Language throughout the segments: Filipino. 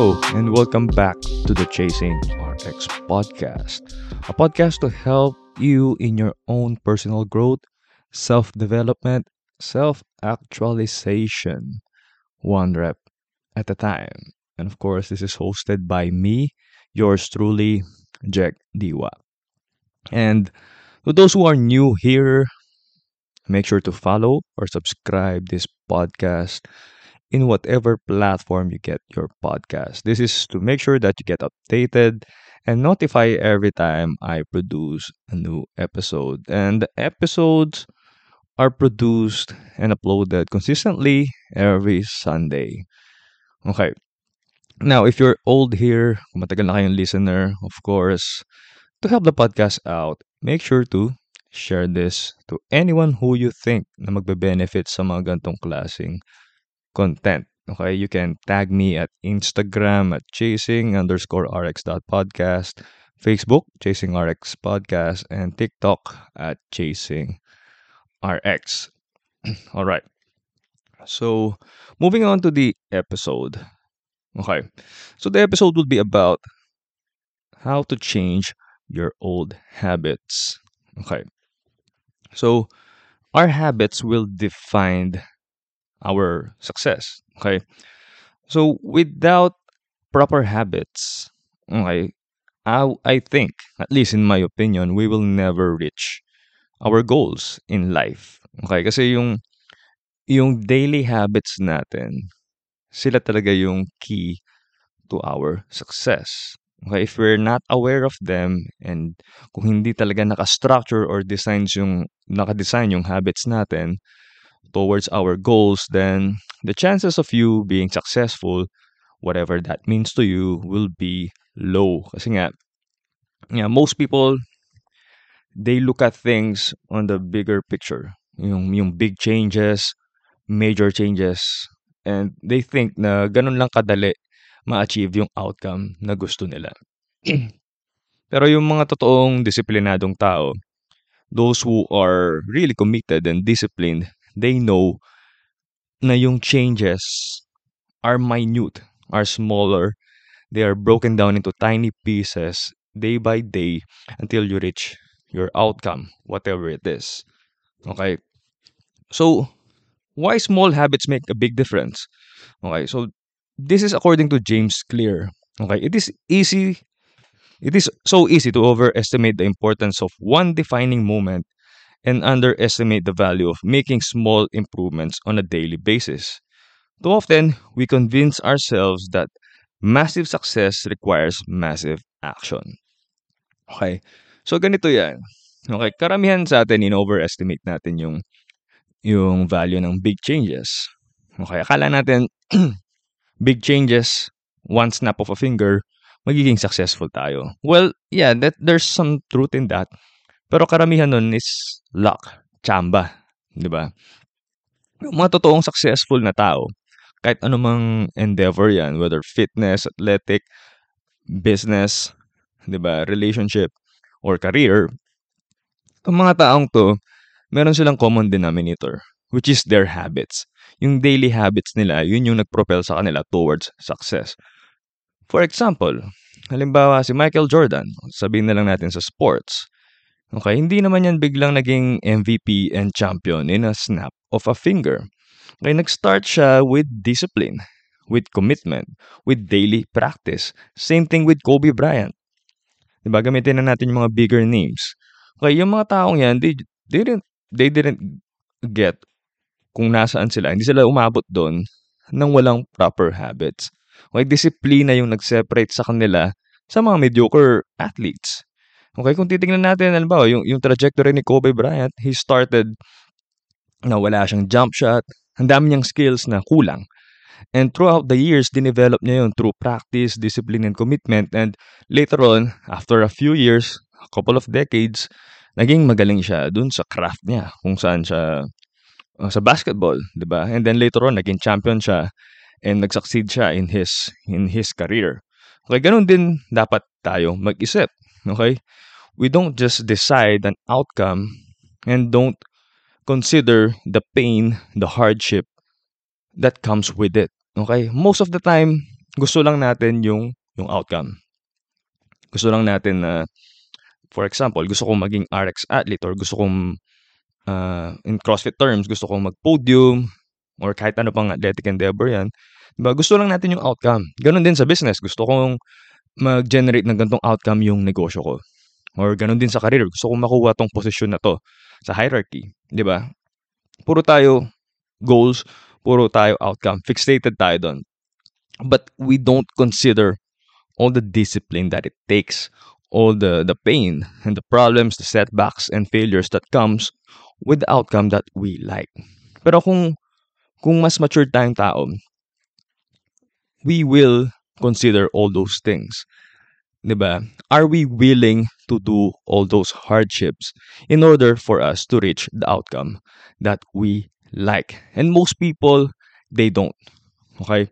Hello, and welcome back to the Chasing RX podcast, a podcast to help you in your own personal growth, self development, self actualization, one rep at a time. And of course, this is hosted by me, yours truly, Jack Diwa. And to those who are new here, make sure to follow or subscribe this podcast in whatever platform you get your podcast. This is to make sure that you get updated and notify every time I produce a new episode. And the episodes are produced and uploaded consistently every Sunday. Okay. Now, if you're old here, kung matagal na kayong listener, of course, to help the podcast out, make sure to share this to anyone who you think na magbe-benefit sa mga gantong klaseng content. Okay, you can tag me at Instagram at chasing underscore rx podcast, Facebook chasing rx podcast, and TikTok at chasing rx. All right. So, moving on to the episode. Okay. So the episode will be about how to change your old habits. Okay. So, our habits will define our success. Okay. So, without proper habits, okay, I, I think, at least in my opinion, we will never reach our goals in life. Okay. Kasi yung, yung daily habits natin, sila talaga yung key to our success. Okay, if we're not aware of them and kung hindi talaga naka-structure or designs yung naka-design yung habits natin towards our goals, then the chances of you being successful, whatever that means to you, will be low. Kasi nga, yeah, most people they look at things on the bigger picture. Yung yung big changes, major changes, and they think na ganun lang kadali ma-achieve yung outcome na gusto nila. Pero yung mga totoong disiplinadong tao, those who are really committed and disciplined, they know na yung changes are minute, are smaller, they are broken down into tiny pieces day by day until you reach your outcome, whatever it is. Okay? So, why small habits make a big difference? Okay, so this is according to James Clear. Okay, it is easy it is so easy to overestimate the importance of one defining moment and underestimate the value of making small improvements on a daily basis. Too often, we convince ourselves that massive success requires massive action. Okay? So ganito 'yan. Okay, karamihan sa atin in-overestimate natin yung yung value ng big changes. Okay, akala natin big changes, one snap of a finger, magiging successful tayo. Well, yeah, that there's some truth in that. Pero karamihan nun is luck, chamba, 'di ba? Yung mga totoong successful na tao, kahit anumang endeavor 'yan, whether fitness, athletic, business, 'di ba, relationship or career, ang mga taong 'to, meron silang common denominator, which is their habits. Yung daily habits nila, yun yung nagpropel sa kanila towards success. For example, halimbawa si Michael Jordan, sabihin na lang natin sa sports. Okay, hindi naman yan biglang naging MVP and champion in a snap of a finger. Okay, nag-start siya with discipline, with commitment, with daily practice. Same thing with Kobe Bryant. Diba, gamitin na natin yung mga bigger names. Okay, yung mga taong yan, they, they didn't, they didn't get kung nasaan sila. Hindi sila umabot doon nang walang proper habits. Okay, disiplina yung nag-separate sa kanila sa mga mediocre athletes. Okay, kung titingnan natin, alam ba, yung, yung trajectory ni Kobe Bryant, he started na wala siyang jump shot, ang dami niyang skills na kulang. And throughout the years, dinevelop niya yun through practice, discipline, and commitment. And later on, after a few years, a couple of decades, naging magaling siya dun sa craft niya, kung saan siya uh, sa basketball, 'di ba? And then later on naging champion siya and nag-succeed siya in his in his career. Okay, ganun din dapat tayo mag-isip. Okay? We don't just decide an outcome and don't consider the pain, the hardship that comes with it. Okay? Most of the time, gusto lang natin yung yung outcome. Gusto lang natin na for example, gusto kong maging RX athlete or gusto kong uh, in CrossFit terms, gusto kong mag-podium or kahit ano pang athletic endeavor yan. Diba? Gusto lang natin yung outcome. Ganon din sa business. Gusto kong mag-generate ng ganitong outcome yung negosyo ko. Or ganon din sa career. Gusto kong makuha tong posisyon na to sa hierarchy. Di ba? Puro tayo goals, puro tayo outcome. Fixated tayo doon. But we don't consider all the discipline that it takes, all the, the pain and the problems, the setbacks and failures that comes with the outcome that we like. Pero kung kung mas mature tayong tao, we will consider all those things. 'Di ba? Are we willing to do all those hardships in order for us to reach the outcome that we like? And most people they don't. Okay?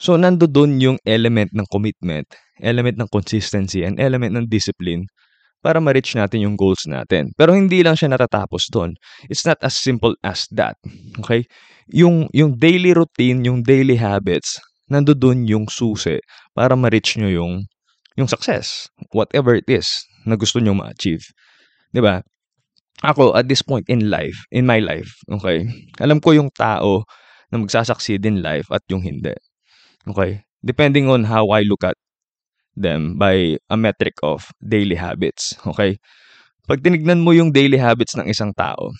So nandoon yung element ng commitment, element ng consistency, and element ng discipline para ma-reach natin yung goals natin. Pero hindi lang siya natatapos doon. It's not as simple as that. Okay? Yung, yung daily routine, yung daily habits, nandoon yung susi para ma-reach nyo yung, yung success. Whatever it is na gusto nyo ma-achieve. ba? Diba? Ako, at this point in life, in my life, okay, alam ko yung tao na magsasucceed in life at yung hindi. Okay? Depending on how I look at them by a metric of daily habits. Okay? Pag tinignan mo yung daily habits ng isang tao,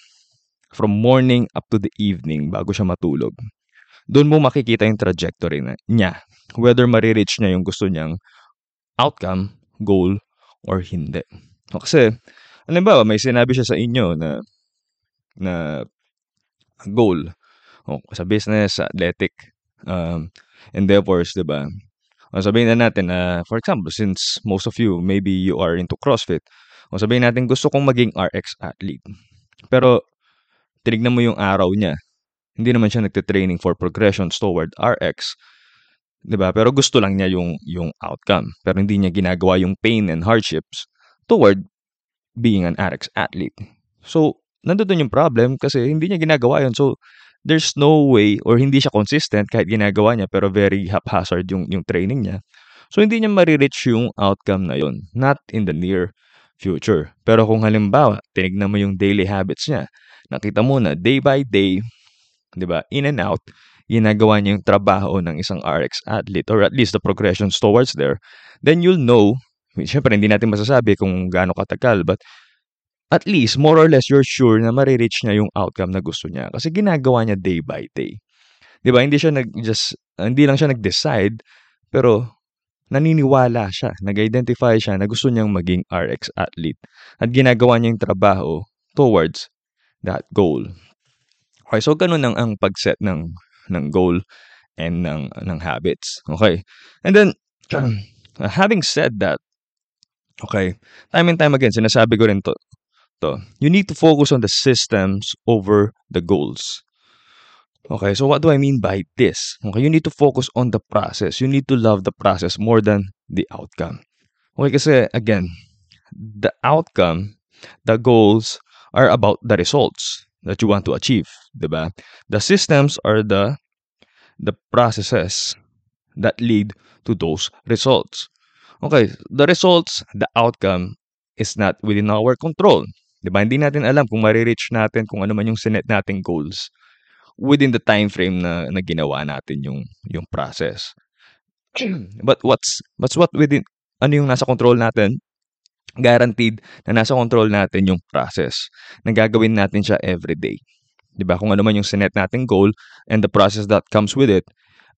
from morning up to the evening bago siya matulog, doon mo makikita yung trajectory na, niya. Whether marireach niya yung gusto niyang outcome, goal, or hindi. Kasi, alam ba, may sinabi siya sa inyo na na goal o, sa business, sa athletic um, endeavors, di ba? O sabihin na natin na, uh, for example, since most of you, maybe you are into CrossFit, o sabihin natin gusto kong maging RX athlete. Pero, tinignan mo yung araw niya. Hindi naman siya nagte-training for progressions toward RX. 'di ba? Pero gusto lang niya yung yung outcome. Pero hindi niya ginagawa yung pain and hardships toward being an RX athlete. So, nandoon yung problem kasi hindi niya ginagawa yun. So, there's no way or hindi siya consistent kahit ginagawa niya pero very haphazard yung, yung training niya. So, hindi niya marireach yung outcome na yun. Not in the near future. Pero kung halimbawa, tinignan mo yung daily habits niya, nakita mo na day by day, di ba, in and out, ginagawa niya yung trabaho ng isang RX athlete or at least the progressions towards there, then you'll know, syempre hindi natin masasabi kung gaano katagal, but at least, more or less, you're sure na marireach niya yung outcome na gusto niya. Kasi ginagawa niya day by day. Di ba? Hindi siya nag, just, hindi lang siya nag-decide, pero naniniwala siya, nag-identify siya na gusto niyang maging RX athlete. At ginagawa niya yung trabaho towards that goal. Okay, so ganun ang, ang pag-set ng, ng goal and ng, ng habits. Okay? And then, having said that, okay, time and time again, sinasabi ko rin to, to. You need to focus on the systems over the goals. Okay, so what do I mean by this? Okay, you need to focus on the process. You need to love the process more than the outcome. Okay, kasi again, the outcome, the goals are about the results that you want to achieve, diba? The systems are the the processes that lead to those results. Okay, the results, the outcome is not within our control. 'Di ba? Hindi natin alam kung mare-reach natin kung ano man yung sinet nating goals within the time frame na, na ginawa natin yung yung process. But what's what's what within ano yung nasa control natin? Guaranteed na nasa control natin yung process. Na gagawin natin siya every day. 'Di ba? Kung ano man yung sinet nating goal and the process that comes with it,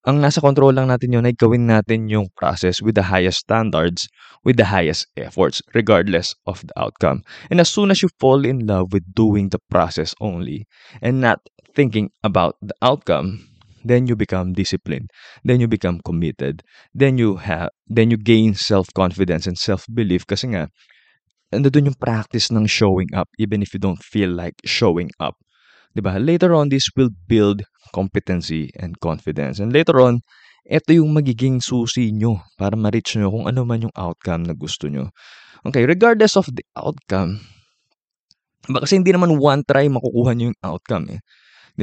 ang nasa control lang natin yun ay gawin natin yung process with the highest standards, with the highest efforts, regardless of the outcome. And as soon as you fall in love with doing the process only and not thinking about the outcome, then you become disciplined, then you become committed, then you have, then you gain self-confidence and self-belief kasi nga, doon yung practice ng showing up even if you don't feel like showing up. 'Di ba? Later on, this will build competency and confidence. And later on, ito yung magiging susi nyo para ma-reach nyo kung ano man yung outcome na gusto nyo. Okay, regardless of the outcome, kasi hindi naman one try makukuha nyo yung outcome eh.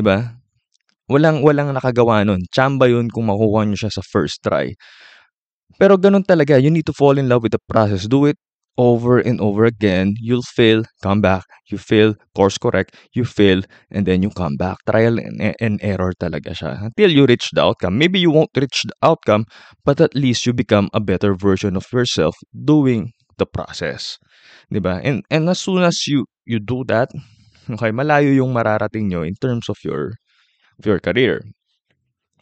ba? Walang walang nakagawa nun. Chamba yun kung makuha nyo siya sa first try. Pero ganun talaga. You need to fall in love with the process. Do it over and over again. You'll fail, come back. You fail, course correct. You fail, and then you come back. Trial and, and error talaga siya. Until you reach the outcome. Maybe you won't reach the outcome, but at least you become a better version of yourself doing the process. 'Di ba? And and as soon as you you do that, okay, malayo yung mararating nyo in terms of your of your career.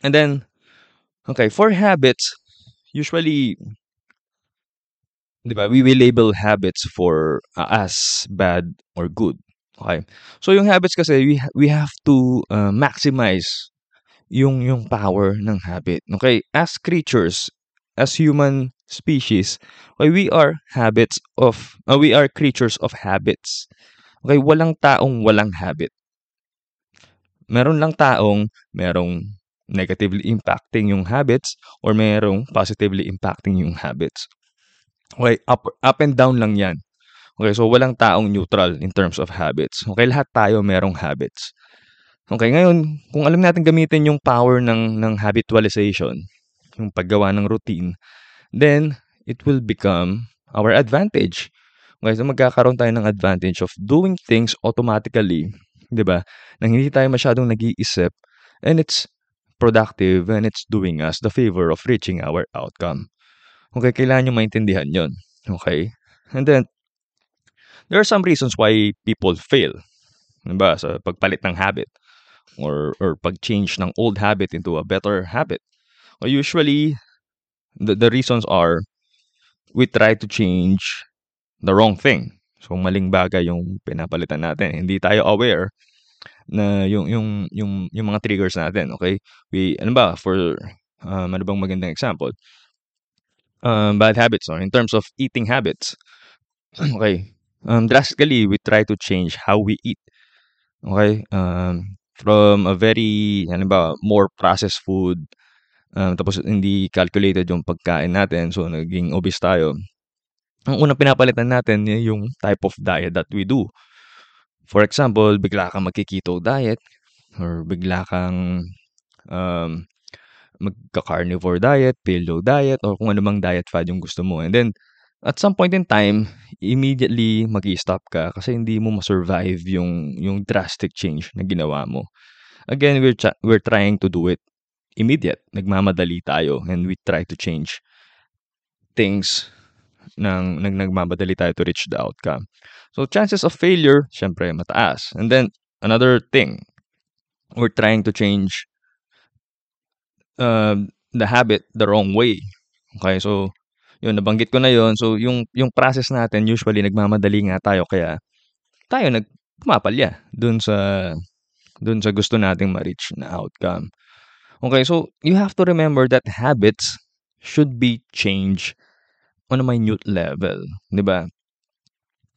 And then okay, for habits, usually 'di ba, we will label habits for uh, as bad or good. Okay? So yung habits kasi we we have to uh, maximize yung yung power ng habit. Okay? As creatures, as human species, okay, we are habits of uh, we are creatures of habits. Okay, walang taong walang habit. Meron lang taong merong negatively impacting yung habits or merong positively impacting yung habits. Okay, up, up and down lang yan. Okay, so walang taong neutral in terms of habits. Okay, lahat tayo merong habits. Okay, ngayon, kung alam natin gamitin yung power ng, ng habitualization, yung paggawa ng routine, then it will become our advantage. Okay, so magkakaroon tayo ng advantage of doing things automatically, di ba? Nang hindi tayo masyadong nag-iisip, and it's productive and it's doing us the favor of reaching our outcome. Okay, kailangan nyo maintindihan yon. Okay? And then, there are some reasons why people fail. Diba? Sa pagpalit ng habit or or pag-change ng old habit into a better habit. Well, usually, the, the reasons are we try to change the wrong thing. So, maling bagay yung pinapalitan natin. Hindi tayo aware na yung yung yung yung mga triggers natin, okay? We ano ba for um, ano bang magandang example? um, bad habits no? in terms of eating habits. okay. Um, drastically, we try to change how we eat. Okay? Um, from a very, ano ba, more processed food, um, tapos hindi calculated yung pagkain natin, so naging obese tayo. Ang unang pinapalitan natin yung type of diet that we do. For example, bigla kang magki-keto diet or bigla kang um, magka-carnivore diet, paleo diet, or kung ano mang diet fad yung gusto mo. And then, at some point in time, immediately mag stop ka kasi hindi mo ma-survive yung, yung drastic change na ginawa mo. Again, we're, ch- we're trying to do it immediate. Nagmamadali tayo and we try to change things nang, nang nagmamadali tayo to reach the outcome. So, chances of failure, syempre, mataas. And then, another thing, we're trying to change uh, the habit the wrong way. Okay, so yun nabanggit ko na yon. So yung yung process natin usually nagmamadali nga tayo kaya tayo nag pumapalya dun sa dun sa gusto nating ma-reach na outcome. Okay, so you have to remember that habits should be changed on a minute level, 'di ba?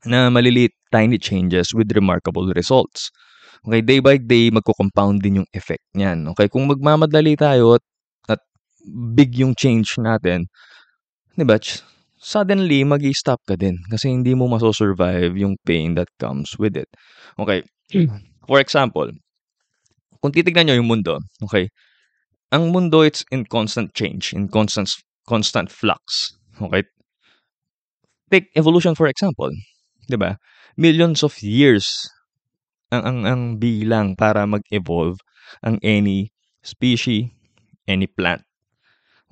Na maliliit tiny changes with remarkable results. Okay, day by day magko-compound din yung effect niyan. Okay, kung magmamadali tayo at big yung change natin, 'di ba? Suddenly, mag stop ka din kasi hindi mo maso-survive yung pain that comes with it. Okay. For example, kung titignan nyo yung mundo, okay, ang mundo, it's in constant change, in constant constant flux. Okay? Take evolution for example. 'Di ba? Millions of years ang ang ang bilang para mag-evolve ang any species, any plant.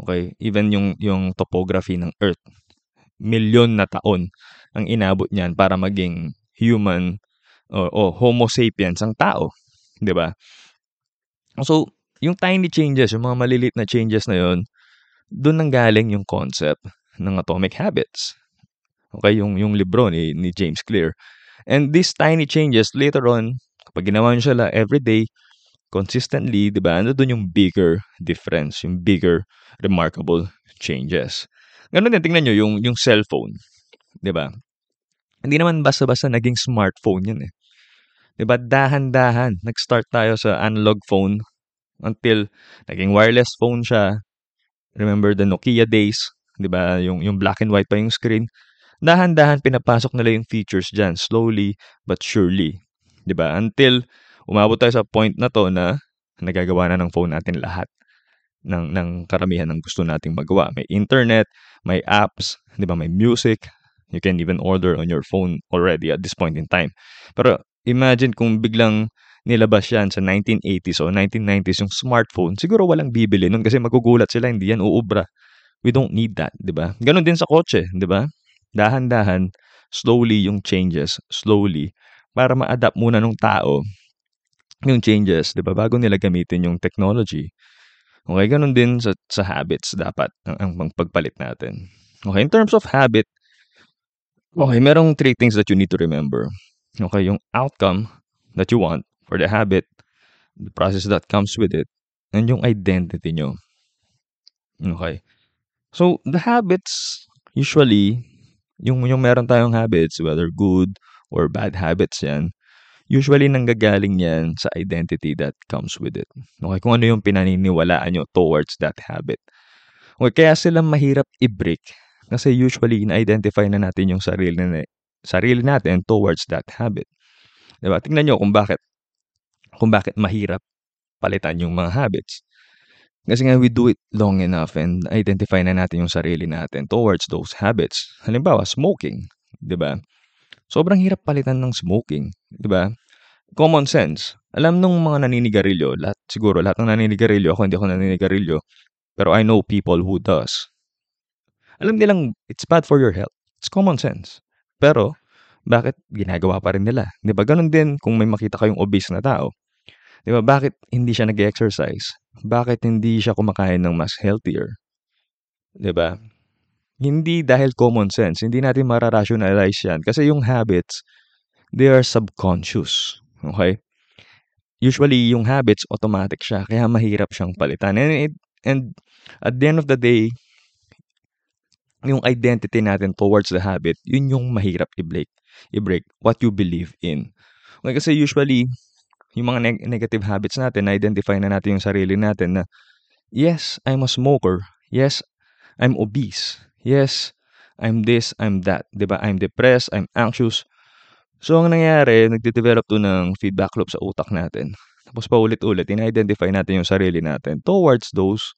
Okay, even yung yung topography ng Earth, milyon na taon ang inabot niyan para maging human o, o Homo sapiens ang tao, 'di ba? So, yung tiny changes, yung mga maliliit na changes na yon, doon nang galing yung concept ng atomic habits. Okay, yung yung libro ni, ni James Clear. And these tiny changes later on, kapag ginawa niyo sila every day, consistently, 'di ba? Ano doon yung bigger difference, yung bigger remarkable changes. Ganun din tingnan niyo yung yung cellphone, 'di ba? Hindi naman basta-basta naging smartphone 'yan eh. 'Di ba? Dahan-dahan nag-start tayo sa analog phone until naging wireless phone siya. Remember the Nokia days, 'di ba? Yung yung black and white pa yung screen. Dahan-dahan pinapasok nila yung features diyan, slowly but surely. ba? Until umabot tayo sa point na to na nagagawa na ng phone natin lahat ng ng karamihan ng gusto nating magawa. May internet, may apps, 'di ba? May music. You can even order on your phone already at this point in time. Pero imagine kung biglang nilabas yan sa 1980s o 1990s yung smartphone, siguro walang bibili nun kasi magugulat sila, hindi yan uubra. We don't need that, 'di ba? Ganon din sa kotse, 'di ba? Dahan-dahan, slowly yung changes, slowly para ma-adapt muna ng tao yung changes, 'di ba? Bago nila gamitin yung technology. Okay, ganun din sa, sa habits dapat ang, ang pagpalit natin. Okay, in terms of habit, okay, merong three things that you need to remember. Okay, yung outcome that you want for the habit, the process that comes with it, and yung identity nyo. Okay. So, the habits, usually, yung, yung meron tayong habits, whether good or bad habits yan, usually nanggagaling yan sa identity that comes with it. Okay, kung ano yung pinaniniwalaan nyo towards that habit. Okay, kaya sila mahirap i-break kasi usually na-identify na natin yung sarili, na, sarili natin towards that habit. Diba? Tingnan nyo kung bakit kung bakit mahirap palitan yung mga habits. Kasi nga we do it long enough and identify na natin yung sarili natin towards those habits. Halimbawa, smoking, 'di ba? Sobrang hirap palitan ng smoking, 'di ba? Common sense. Alam nung mga naninigarilyo, lahat siguro lahat ng naninigarilyo, ako hindi ako naninigarilyo, pero I know people who does. Alam nilang it's bad for your health. It's common sense. Pero bakit ginagawa pa rin nila? 'Di ba? Ganun din kung may makita kayong obese na tao. 'Di ba? Bakit hindi siya nag-exercise? Bakit hindi siya kumakain ng mas healthier? 'Di ba? Hindi dahil common sense, hindi natin mara-rationalize 'yan kasi yung habits they are subconscious. Okay? Usually yung habits automatic siya kaya mahirap siyang palitan. And it, and at the end of the day yung identity natin towards the habit, yun yung mahirap i-break. I-break what you believe in. Okay, kasi usually yung mga neg- negative habits natin, na-identify na natin yung sarili natin na yes, I'm a smoker. Yes, I'm obese. Yes, I'm this, I'm that. ba? I'm depressed, I'm anxious. So, ang nangyayari, nagde-develop to ng feedback loop sa utak natin. Tapos paulit-ulit, in-identify natin yung sarili natin towards those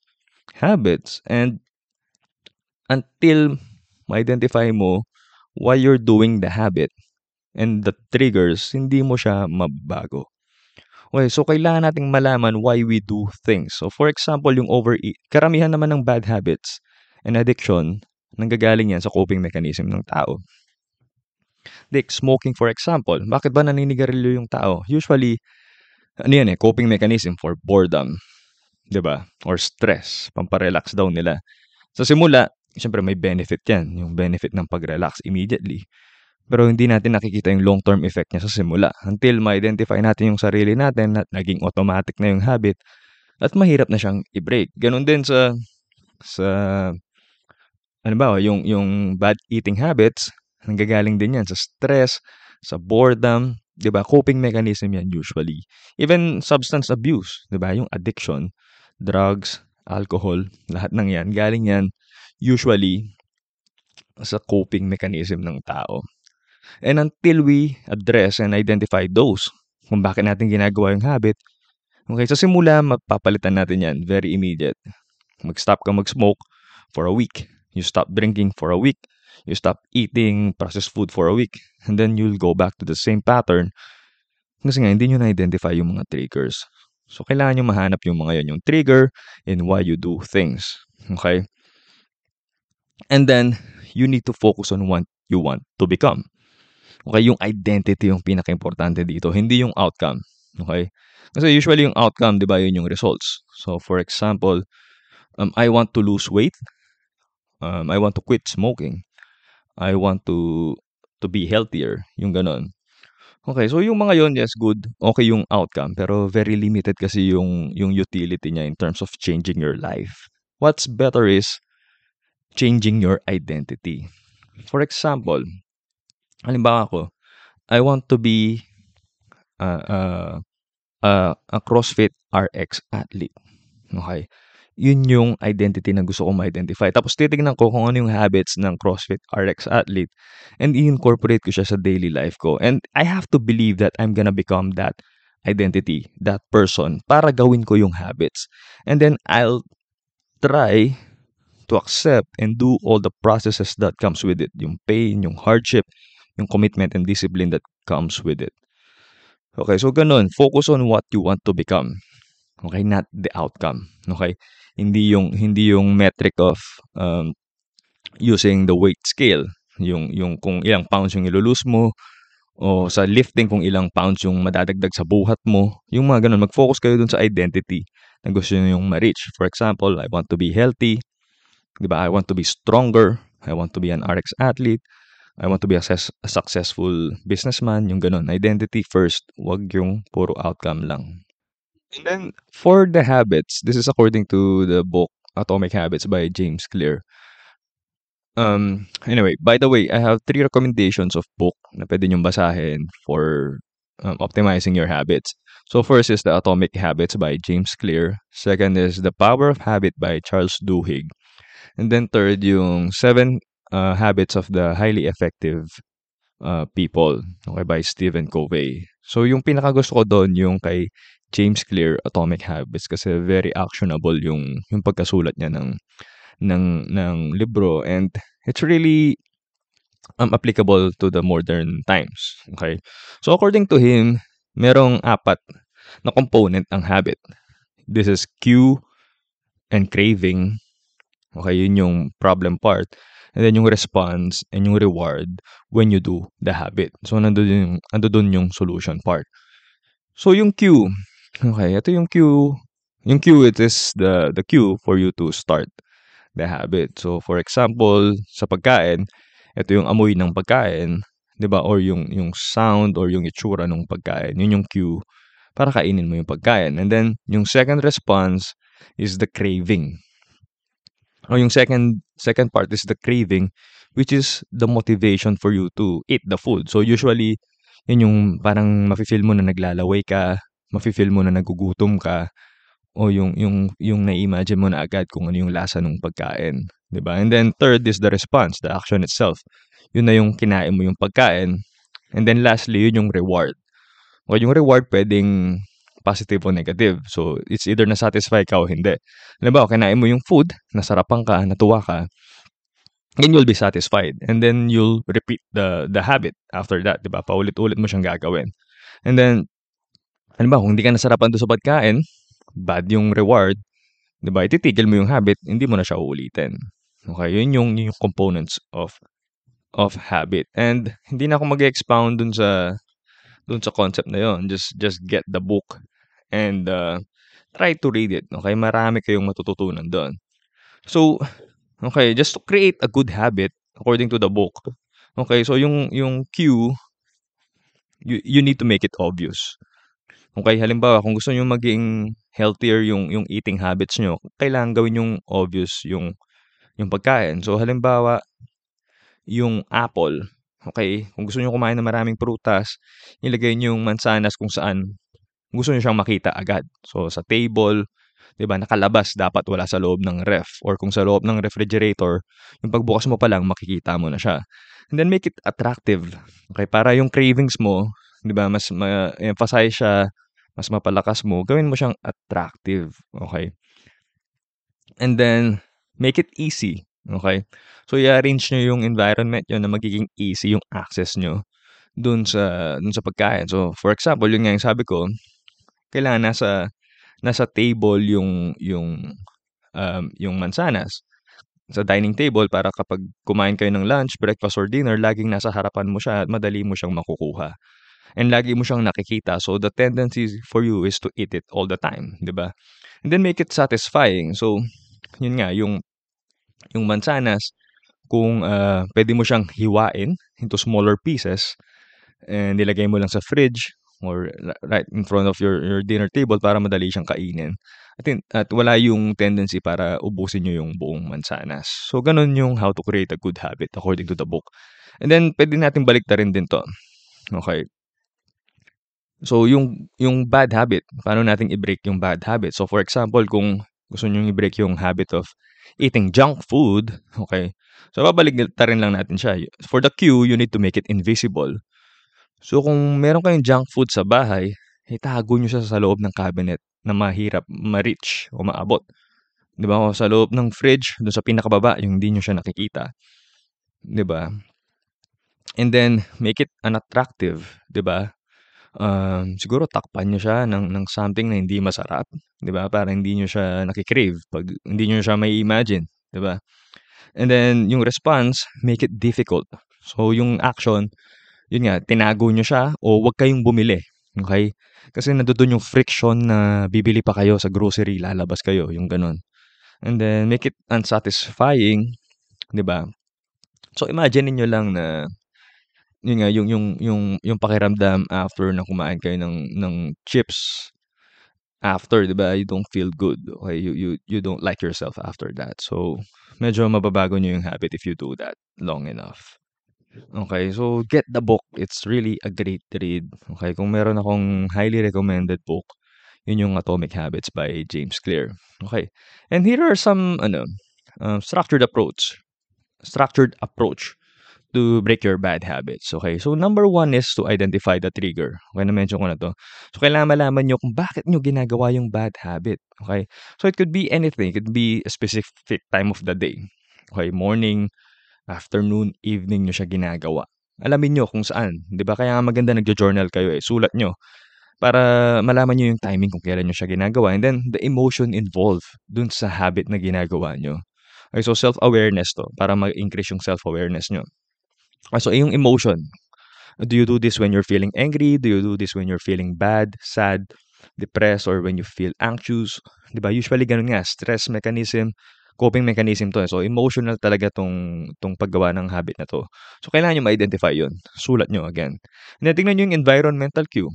habits. And until ma-identify mo why you're doing the habit and the triggers, hindi mo siya mabago. Okay, so kailangan nating malaman why we do things. So for example, yung overeat, karamihan naman ng bad habits and addiction, nanggagaling yan sa coping mechanism ng tao. Like smoking for example, bakit ba naninigarilyo yung tao? Usually, ano yan eh, coping mechanism for boredom. 'di ba? Or stress, pamparelax daw nila. Sa simula, syempre may benefit yan, yung benefit ng pag-relax immediately. Pero hindi natin nakikita yung long-term effect niya sa simula until ma-identify natin yung sarili natin at naging automatic na yung habit at mahirap na siyang i-break. Ganon din sa sa ano ba, yung yung bad eating habits, nanggagaling din yan sa stress, sa boredom, 'di ba? Coping mechanism yan usually. Even substance abuse, 'di ba? Yung addiction, drugs, alcohol, lahat ng yan galing yan usually sa coping mechanism ng tao. And until we address and identify those, kung bakit natin ginagawa yung habit, okay, sa simula, mapapalitan natin yan, very immediate. Mag-stop ka mag-smoke for a week. You stop drinking for a week. You stop eating processed food for a week. And then you'll go back to the same pattern. Kasi nga, hindi nyo na-identify yung mga triggers. So, kailangan nyo mahanap yung mga yon yung trigger and why you do things. Okay? And then, you need to focus on what you want to become. Okay, yung identity yung pinaka-importante dito, hindi yung outcome. Okay? Kasi usually yung outcome, di ba, yun yung results. So, for example, um, I want to lose weight. Um, I want to quit smoking. I want to to be healthier. Yung ganon. Okay, so yung mga yon yes, good. Okay yung outcome. Pero very limited kasi yung, yung utility niya in terms of changing your life. What's better is changing your identity. For example, halimbawa ako, I want to be uh, uh, uh, a CrossFit RX athlete. Okay? Yun yung identity na gusto ko ma-identify. Tapos titignan ko kung ano yung habits ng CrossFit RX athlete and i-incorporate ko siya sa daily life ko. And I have to believe that I'm gonna become that identity, that person, para gawin ko yung habits. And then I'll try to accept and do all the processes that comes with it. Yung pain, yung hardship, yung commitment and discipline that comes with it. Okay, so ganun. Focus on what you want to become. Okay, not the outcome. Okay? Hindi yung hindi yung metric of um, using the weight scale, yung yung kung ilang pounds yung ilulus mo o sa lifting kung ilang pounds yung madadagdag sa buhat mo. Yung mga ganun, mag-focus kayo dun sa identity na gusto niyo yung ma-reach. For example, I want to be healthy. 'Di ba? I want to be stronger. I want to be an RX athlete. I want to be a, success, a successful businessman, yung ganun. Identity first, wag yung puro outcome lang. And then, for the habits, this is according to the book Atomic Habits by James Clear. Um, anyway, by the way, I have three recommendations of book na pwede nyong basahin for um, optimizing your habits. So first is The Atomic Habits by James Clear. Second is The Power of Habit by Charles Duhigg. And then third, yung Seven uh, Habits of the Highly Effective uh, People okay, by Stephen Covey. So yung pinakagusto ko doon yung kay James Clear Atomic Habits kasi very actionable yung yung pagkasulat niya ng ng ng libro and it's really um, applicable to the modern times. Okay? So according to him, merong apat na component ang habit. This is cue and craving. Okay, yun yung problem part. And then yung response and yung reward when you do the habit. So nandoon yung, nandoon yung solution part. So yung cue. Okay, ito yung cue. Yung cue, it is the, the cue for you to start the habit. So, for example, sa pagkain, ito yung amoy ng pagkain, 'di ba? Or yung yung sound or yung itsura ng pagkain. Yun yung cue para kainin mo yung pagkain. And then yung second response is the craving. O yung second second part is the craving which is the motivation for you to eat the food. So usually yun yung parang mafi-feel mo na naglalaway ka, mafi-feel mo na nagugutom ka, o yung yung yung na-imagine mo na agad kung ano yung lasa ng pagkain, 'di ba? And then third is the response, the action itself. Yun na yung kinain mo yung pagkain. And then lastly, yun yung reward. O yung reward pwedeng positive o negative. So, it's either na-satisfy ka o hindi. Halimbawa, kinain mo yung food, nasarapan ka, natuwa ka, then you'll be satisfied. And then you'll repeat the the habit after that, 'di ba? Paulit-ulit mo siyang gagawin. And then, halimbawa, kung hindi ka nasarapan doon sa pagkain, bad yung reward, 'di ba? Ititigil mo yung habit, hindi mo na siya uulitin. Okay, yun yung, yun yung components of of habit. And hindi na ako mag-expound dun sa dun sa concept na yon. Just just get the book and uh, try to read it. Okay, marami kayong matututunan doon. So, okay, just to create a good habit according to the book. Okay, so yung yung cue you, you need to make it obvious. Okay, halimbawa kung gusto niyo maging healthier yung yung eating habits niyo, kailangan gawin yung obvious yung yung pagkain. So halimbawa yung apple, okay, kung gusto niyo kumain ng maraming prutas, ilagay niyo yung mansanas kung saan gusto niyo siyang makita agad. So sa table, 'di ba, nakalabas dapat wala sa loob ng ref or kung sa loob ng refrigerator, yung pagbukas mo pa lang makikita mo na siya. And then make it attractive. Okay, para yung cravings mo, 'di ba, mas ma-emphasize siya mas mapalakas mo, gawin mo siyang attractive. Okay? And then, make it easy. Okay? So, i-arrange nyo yung environment nyo na magiging easy yung access nyo dun sa, dun sa pagkain. So, for example, yun nga yung sabi ko, kailangan nasa, nasa table yung, yung, um, yung mansanas sa dining table para kapag kumain kayo ng lunch, breakfast, or dinner, laging nasa harapan mo siya at madali mo siyang makukuha and lagi mo siyang nakikita. So, the tendency for you is to eat it all the time, di ba? And then make it satisfying. So, yun nga, yung, yung mansanas, kung uh, pwede mo siyang hiwain into smaller pieces and nilagay mo lang sa fridge or right in front of your, your dinner table para madali siyang kainin. At, at wala yung tendency para ubusin nyo yung buong mansanas. So, ganun yung how to create a good habit according to the book. And then, pwede natin balik rin din to. Okay. So, yung yung bad habit, paano natin i-break yung bad habit? So, for example, kung gusto niyo i-break yung habit of eating junk food, okay? So, babalik rin lang natin siya. For the cue, you need to make it invisible. So, kung meron kayong junk food sa bahay, itago niyo siya sa loob ng cabinet na mahirap ma-reach o maabot. 'Di ba? O sa loob ng fridge, doon sa pinakababa, yung hindi niyo siya nakikita. 'Di ba? And then make it unattractive, 'di ba? Um, siguro takpan niyo siya ng ng something na hindi masarap, 'di ba? Para hindi niyo siya naki-crave 'pag hindi niyo siya mai-imagine, 'di ba? And then yung response, make it difficult. So yung action, yun nga, tinago niyo siya o wag kayong bumili. Okay? Kasi nandoon yung friction na bibili pa kayo sa grocery, lalabas kayo, yung ganun. And then make it unsatisfying, 'di ba? So imagine niyo lang na yun nga yung yung yung yung pakiramdam after na kumain kayo ng ng chips after 'di ba you don't feel good okay you you you don't like yourself after that so medyo mababago niyo yung habit if you do that long enough okay so get the book it's really a great read okay kung meron akong highly recommended book yun yung Atomic Habits by James Clear okay and here are some ano um, structured approach structured approach to break your bad habits. Okay? So, number one is to identify the trigger. Okay, na-mention ko na to. So, kailangan malaman nyo kung bakit nyo ginagawa yung bad habit. Okay? So, it could be anything. It could be a specific time of the day. Okay? Morning, afternoon, evening nyo siya ginagawa. Alamin nyo kung saan. Di ba? Kaya nga maganda nagjo-journal kayo eh. Sulat nyo para malaman nyo yung timing kung kailan nyo siya ginagawa. And then, the emotion involved dun sa habit na ginagawa nyo. Okay, so self-awareness to, para mag-increase yung self-awareness nyo. So yung emotion. Do you do this when you're feeling angry? Do you do this when you're feeling bad, sad, depressed, or when you feel anxious? 'Di ba? Usually ganun nga, stress mechanism, coping mechanism 'to. Eh. So emotional talaga tong tong paggawa ng habit na 'to. So kailangan niyo ma-identify 'yon. Sulat niyo again. And tingnan niyo yung environmental cue.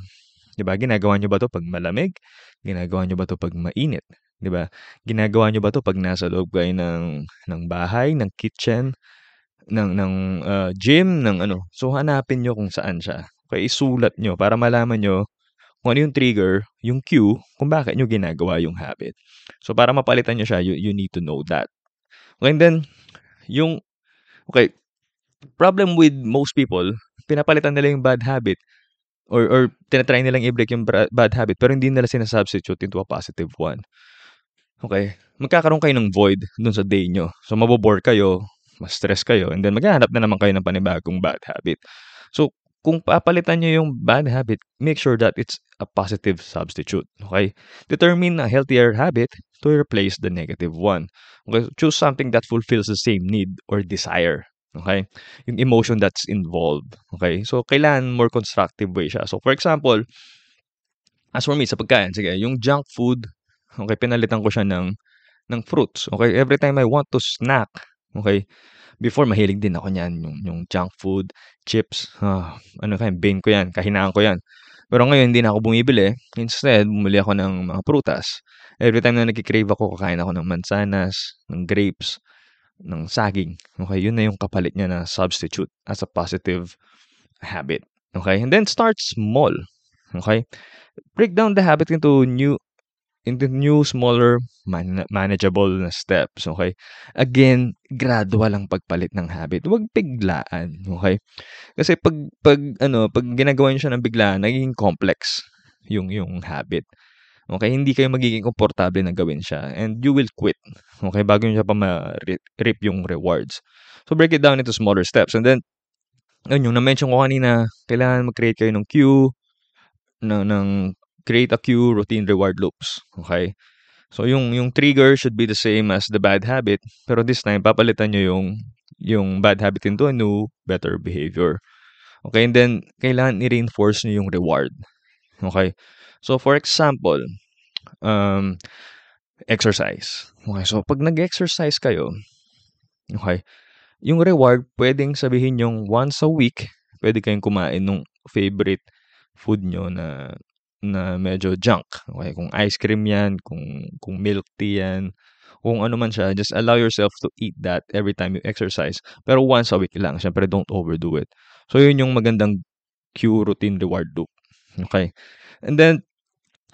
'Di ba? Ginagawa niyo ba 'to pag malamig? Ginagawa niyo ba 'to pag mainit? 'Di ba? Ginagawa niyo ba 'to pag nasa loob kayo ng ng bahay, ng kitchen, ng ng, ah, gym, ng ano. So, hanapin niyo kung saan siya. Okey, isulat niyo para malaman niyo kung ano yung trigger, yung cue, kung bakit niyo ginagawa yung habit. So, para mapalitan niyo siya, you you need to know that. Okay, and then yung okay, problem with most people, pinapalitan nila yung bad habit or or tina-try nilang i-break yung bad habit pero hindi nila sina-substitute into a positive one. Okay, magkakaroon kayo ng void dun sa day niyo. So, mabo-bore kayo, ma-stress kayo, and then maghahanap na naman kayo ng panibagong bad habit. So, kung papalitan nyo yung bad habit, make sure that it's a positive substitute. Okay? Determine a healthier habit to replace the negative one. Okay? Choose something that fulfills the same need or desire. Okay? Yung emotion that's involved. Okay? So, kailan more constructive way siya. So, for example, as for me, sa pagkain, sige, yung junk food, okay, pinalitan ko siya ng, ng fruits. Okay? Every time I want to snack, okay, Before mahilig din ako niyan, yung yung junk food, chips, ah, ano kaya bane ko 'yan, kahinaan ko 'yan. Pero ngayon hindi na ako bumibili, instead bumili ako ng mga prutas. Every time na nagki-crave ako, kakain ako ng mansanas, ng grapes, ng saging. Okay, yun na yung kapalit niya na substitute as a positive habit. Okay, and then start small. Okay, break down the habit into new into new smaller man- manageable na steps, okay? Again, gradual ang pagpalit ng habit. Huwag biglaan, okay? Kasi pag pag ano, pag ginagawa niyo siya ng biglaan, nagiging complex yung yung habit. Okay, hindi kayo magiging komportable na gawin siya and you will quit. Okay, bago niyo pa ma-reap yung rewards. So break it down into smaller steps and then yun yung na-mention ko kanina, kailangan mag-create kayo ng queue ng, ng create a cue, routine, reward loops. Okay? So yung yung trigger should be the same as the bad habit, pero this time papalitan niyo yung yung bad habit into a new better behavior. Okay? And then kailangan i-reinforce niyo yung reward. Okay? So for example, um exercise. Okay, so pag nag-exercise kayo, okay, yung reward pwedeng sabihin yung once a week, pwede kayong kumain ng favorite food nyo na na medyo junk, okay kung ice cream 'yan, kung kung milk tea 'yan, kung ano man siya, just allow yourself to eat that every time you exercise. Pero once a week lang, siyempre don't overdo it. So yun yung magandang cue, routine, reward loop. Okay? And then,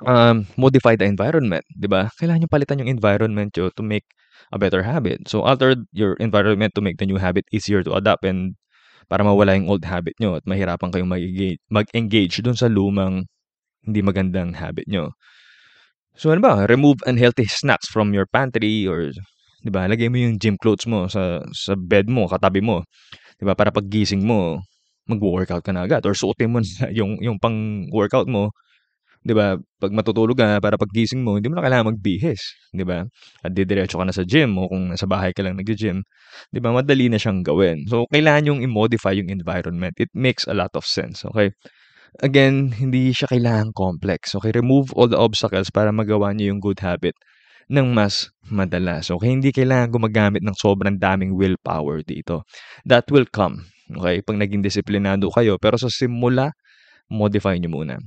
um, modify the environment, 'di ba? Kailangan niyo palitan yung environment niyo to make a better habit. So alter your environment to make the new habit easier to adapt and para mawala yung old habit niyo at mahirapan kayong mag-engage dun sa lumang hindi magandang habit nyo. So ano ba, remove unhealthy snacks from your pantry or 'di ba, lagay mo yung gym clothes mo sa sa bed mo, katabi mo. 'Di ba, para paggising mo, magwo-workout ka na agad or suotin mo na yung yung pang-workout mo 'di ba, 'pag matutulog ka para paggising mo, hindi mo na kailangan magbihis, 'di ba? At didiretso ka na sa gym o kung nasa bahay ka lang naggi-gym, 'di ba, madali na siyang gawin. So, kailangan yung i-modify yung environment. It makes a lot of sense, okay? Again, hindi siya kailangang complex, okay? Remove all the obstacles para magawa niyo yung good habit ng mas madalas, okay? Hindi kailangan gumagamit ng sobrang daming willpower dito. That will come, okay? 'Pag naging disiplinado kayo, pero sa simula, modify niyo muna.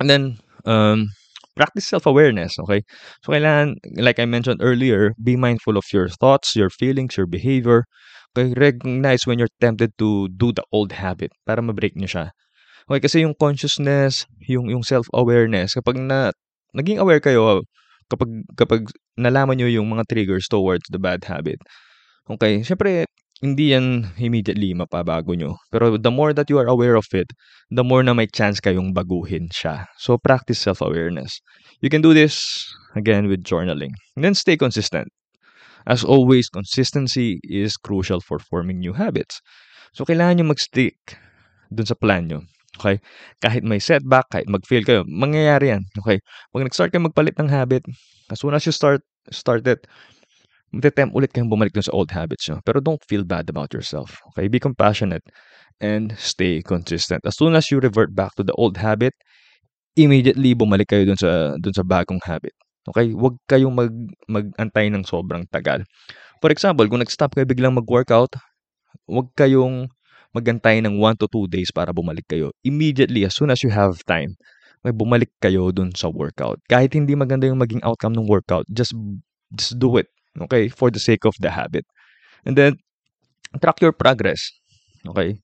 And then, um, practice self-awareness, okay? So, kailangan, like I mentioned earlier, be mindful of your thoughts, your feelings, your behavior. Okay, recognize when you're tempted to do the old habit para ma-break niyo siya. Okay, kasi yung consciousness, yung yung self-awareness, kapag na naging aware kayo kapag kapag nalaman niyo yung mga triggers towards the bad habit. Okay, syempre hindi yan immediately mapabago nyo. Pero the more that you are aware of it, the more na may chance kayong baguhin siya. So practice self-awareness. You can do this again with journaling. And then stay consistent. As always, consistency is crucial for forming new habits. So kailangan nyo mag-stick dun sa plan nyo. Okay? Kahit may setback, kahit mag-fail kayo, mangyayari yan. Okay? Pag nag-start kayo magpalit ng habit, as soon as you start, start it, magte-tempt ulit kayong bumalik dun sa old habits nyo. Pero don't feel bad about yourself. Okay? Be compassionate and stay consistent. As soon as you revert back to the old habit, immediately bumalik kayo dun sa dun sa bagong habit. Okay? Huwag kayong mag mag-antay ng sobrang tagal. For example, kung nag-stop kayo biglang mag-workout, huwag kayong magantay ng 1 to 2 days para bumalik kayo. Immediately, as soon as you have time, may bumalik kayo dun sa workout. Kahit hindi maganda yung maging outcome ng workout, just just do it. Okay? For the sake of the habit. And then, track your progress. Okay?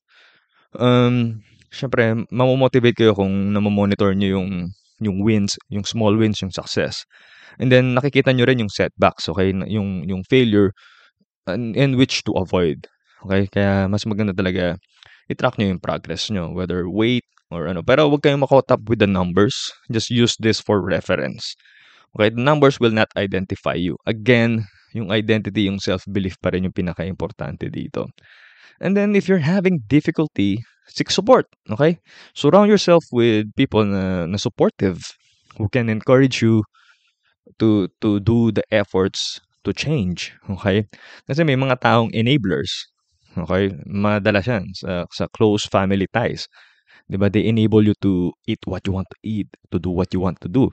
Um, syempre, mamomotivate kayo kung namomonitor nyo yung, yung wins, yung small wins, yung success. And then, nakikita nyo rin yung setbacks, okay? Yung, yung failure and, and which to avoid. Okay? Kaya, mas maganda talaga i-track nyo yung progress nyo, whether weight or ano. Pero huwag kayong makaught up with the numbers. Just use this for reference. Okay? The numbers will not identify you. Again, yung identity, yung self-belief pa rin yung pinaka-importante dito. And then if you're having difficulty, seek support, okay? Surround yourself with people na, na supportive who can encourage you to to do the efforts to change, okay? Kasi may mga taong enablers, okay? Madalas yan sa, sa close family ties. 'di ba? They enable you to eat what you want to eat, to do what you want to do.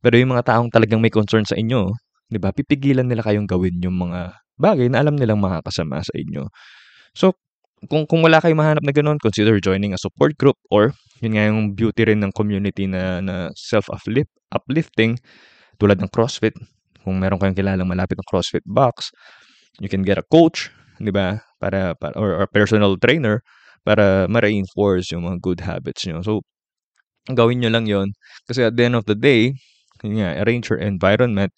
Pero yung mga taong talagang may concern sa inyo, 'di ba? Pipigilan nila kayong gawin yung mga bagay na alam nilang makakasama sa inyo. So, kung kung wala kayong mahanap na gano'n, consider joining a support group or yun nga yung beauty rin ng community na, na self-uplift, uplifting tulad ng CrossFit. Kung meron kayong kilalang malapit ng CrossFit box, you can get a coach, di ba? Para, para or, or personal trainer para ma-reinforce yung mga good habits nyo. So, gawin nyo lang yon Kasi at the end of the day, yun nga, arrange your environment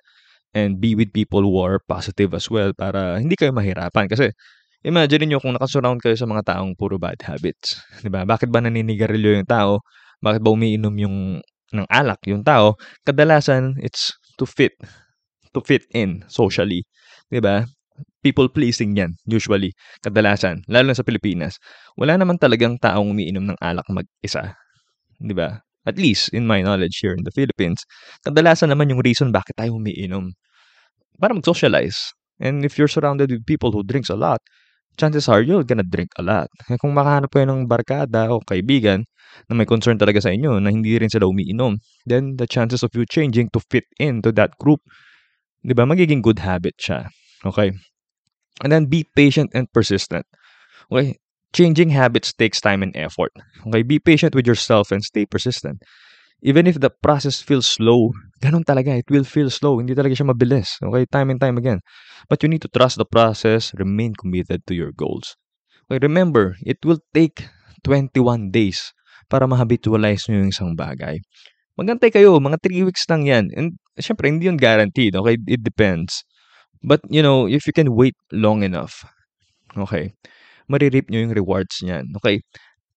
and be with people who are positive as well para hindi kayo mahirapan. Kasi Imagine niyo kung nakasurround kayo sa mga taong puro bad habits, ba? Bakit ba naninigarilyo yung tao? Bakit ba umiinom yung ng alak yung tao? Kadalasan it's to fit to fit in socially, ba? People pleasing 'yan usually, kadalasan, lalo na sa Pilipinas. Wala naman talagang taong umiinom ng alak mag-isa, 'di ba? At least in my knowledge here in the Philippines, kadalasan naman yung reason bakit tayo umiinom para mag-socialize. And if you're surrounded with people who drinks a lot, chances are you're gonna drink a lot. Eh, kung makahanap kayo ng barkada o kaibigan na may concern talaga sa inyo na hindi rin sila umiinom, then the chances of you changing to fit into that group, di ba, magiging good habit siya. Okay? And then be patient and persistent. Okay? Changing habits takes time and effort. Okay? Be patient with yourself and stay persistent. Even if the process feels slow, ganun talaga, it will feel slow. Hindi talaga siya mabilis. Okay? Time and time again. But you need to trust the process, remain committed to your goals. Okay, remember, it will take 21 days para mahabitualize nyo yung isang bagay. Magantay kayo, mga 3 weeks lang yan. And syempre, hindi yun guaranteed. Okay? It depends. But, you know, if you can wait long enough, okay, maririp nyo yung rewards niyan. Okay?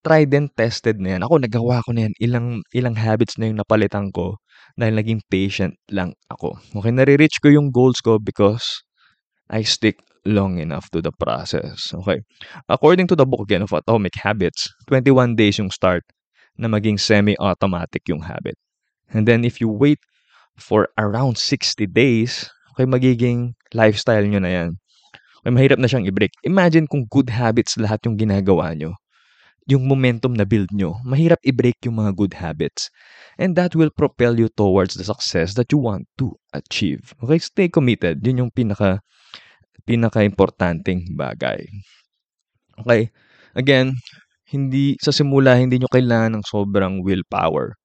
tried and tested na yan. Ako, nagawa ko na yan. Ilang, ilang habits na yung napalitan ko dahil naging patient lang ako. Okay, nare-reach ko yung goals ko because I stick long enough to the process. Okay. According to the book again of Atomic Habits, 21 days yung start na maging semi-automatic yung habit. And then if you wait for around 60 days, okay, magiging lifestyle nyo na yan. Okay, mahirap na siyang i-break. Imagine kung good habits lahat yung ginagawa nyo. Yung momentum na build nyo, mahirap i-break yung mga good habits. And that will propel you towards the success that you want to achieve. Okay, stay committed. Yun yung pinaka pinaka-importanting bagay. Okay? Again, hindi sa simula hindi nyo kailangan ng sobrang willpower.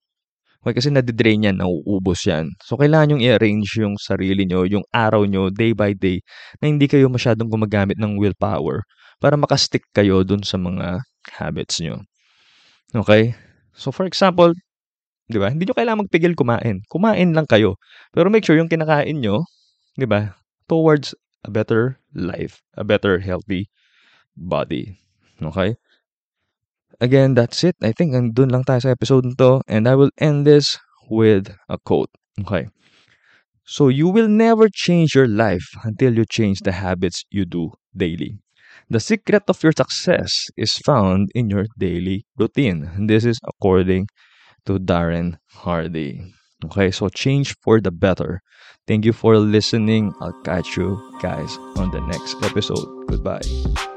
Okay, kasi nadidrain yan, nauubos yan. So, kailangan yung i-arrange yung sarili nyo, yung araw nyo, day by day, na hindi kayo masyadong gumagamit ng willpower para makastick kayo dun sa mga habits nyo. Okay? So, for example, di ba, hindi nyo kailangan magpigil kumain. Kumain lang kayo. Pero make sure yung kinakain nyo, di ba, towards a better life, a better healthy body. Okay? Again, that's it. I think doon lang tayo sa episode nito and I will end this with a quote. Okay. So you will never change your life until you change the habits you do daily. The secret of your success is found in your daily routine. And this is according to Darren Hardy. Okay, so change for the better. Thank you for listening. I'll catch you guys on the next episode. Goodbye.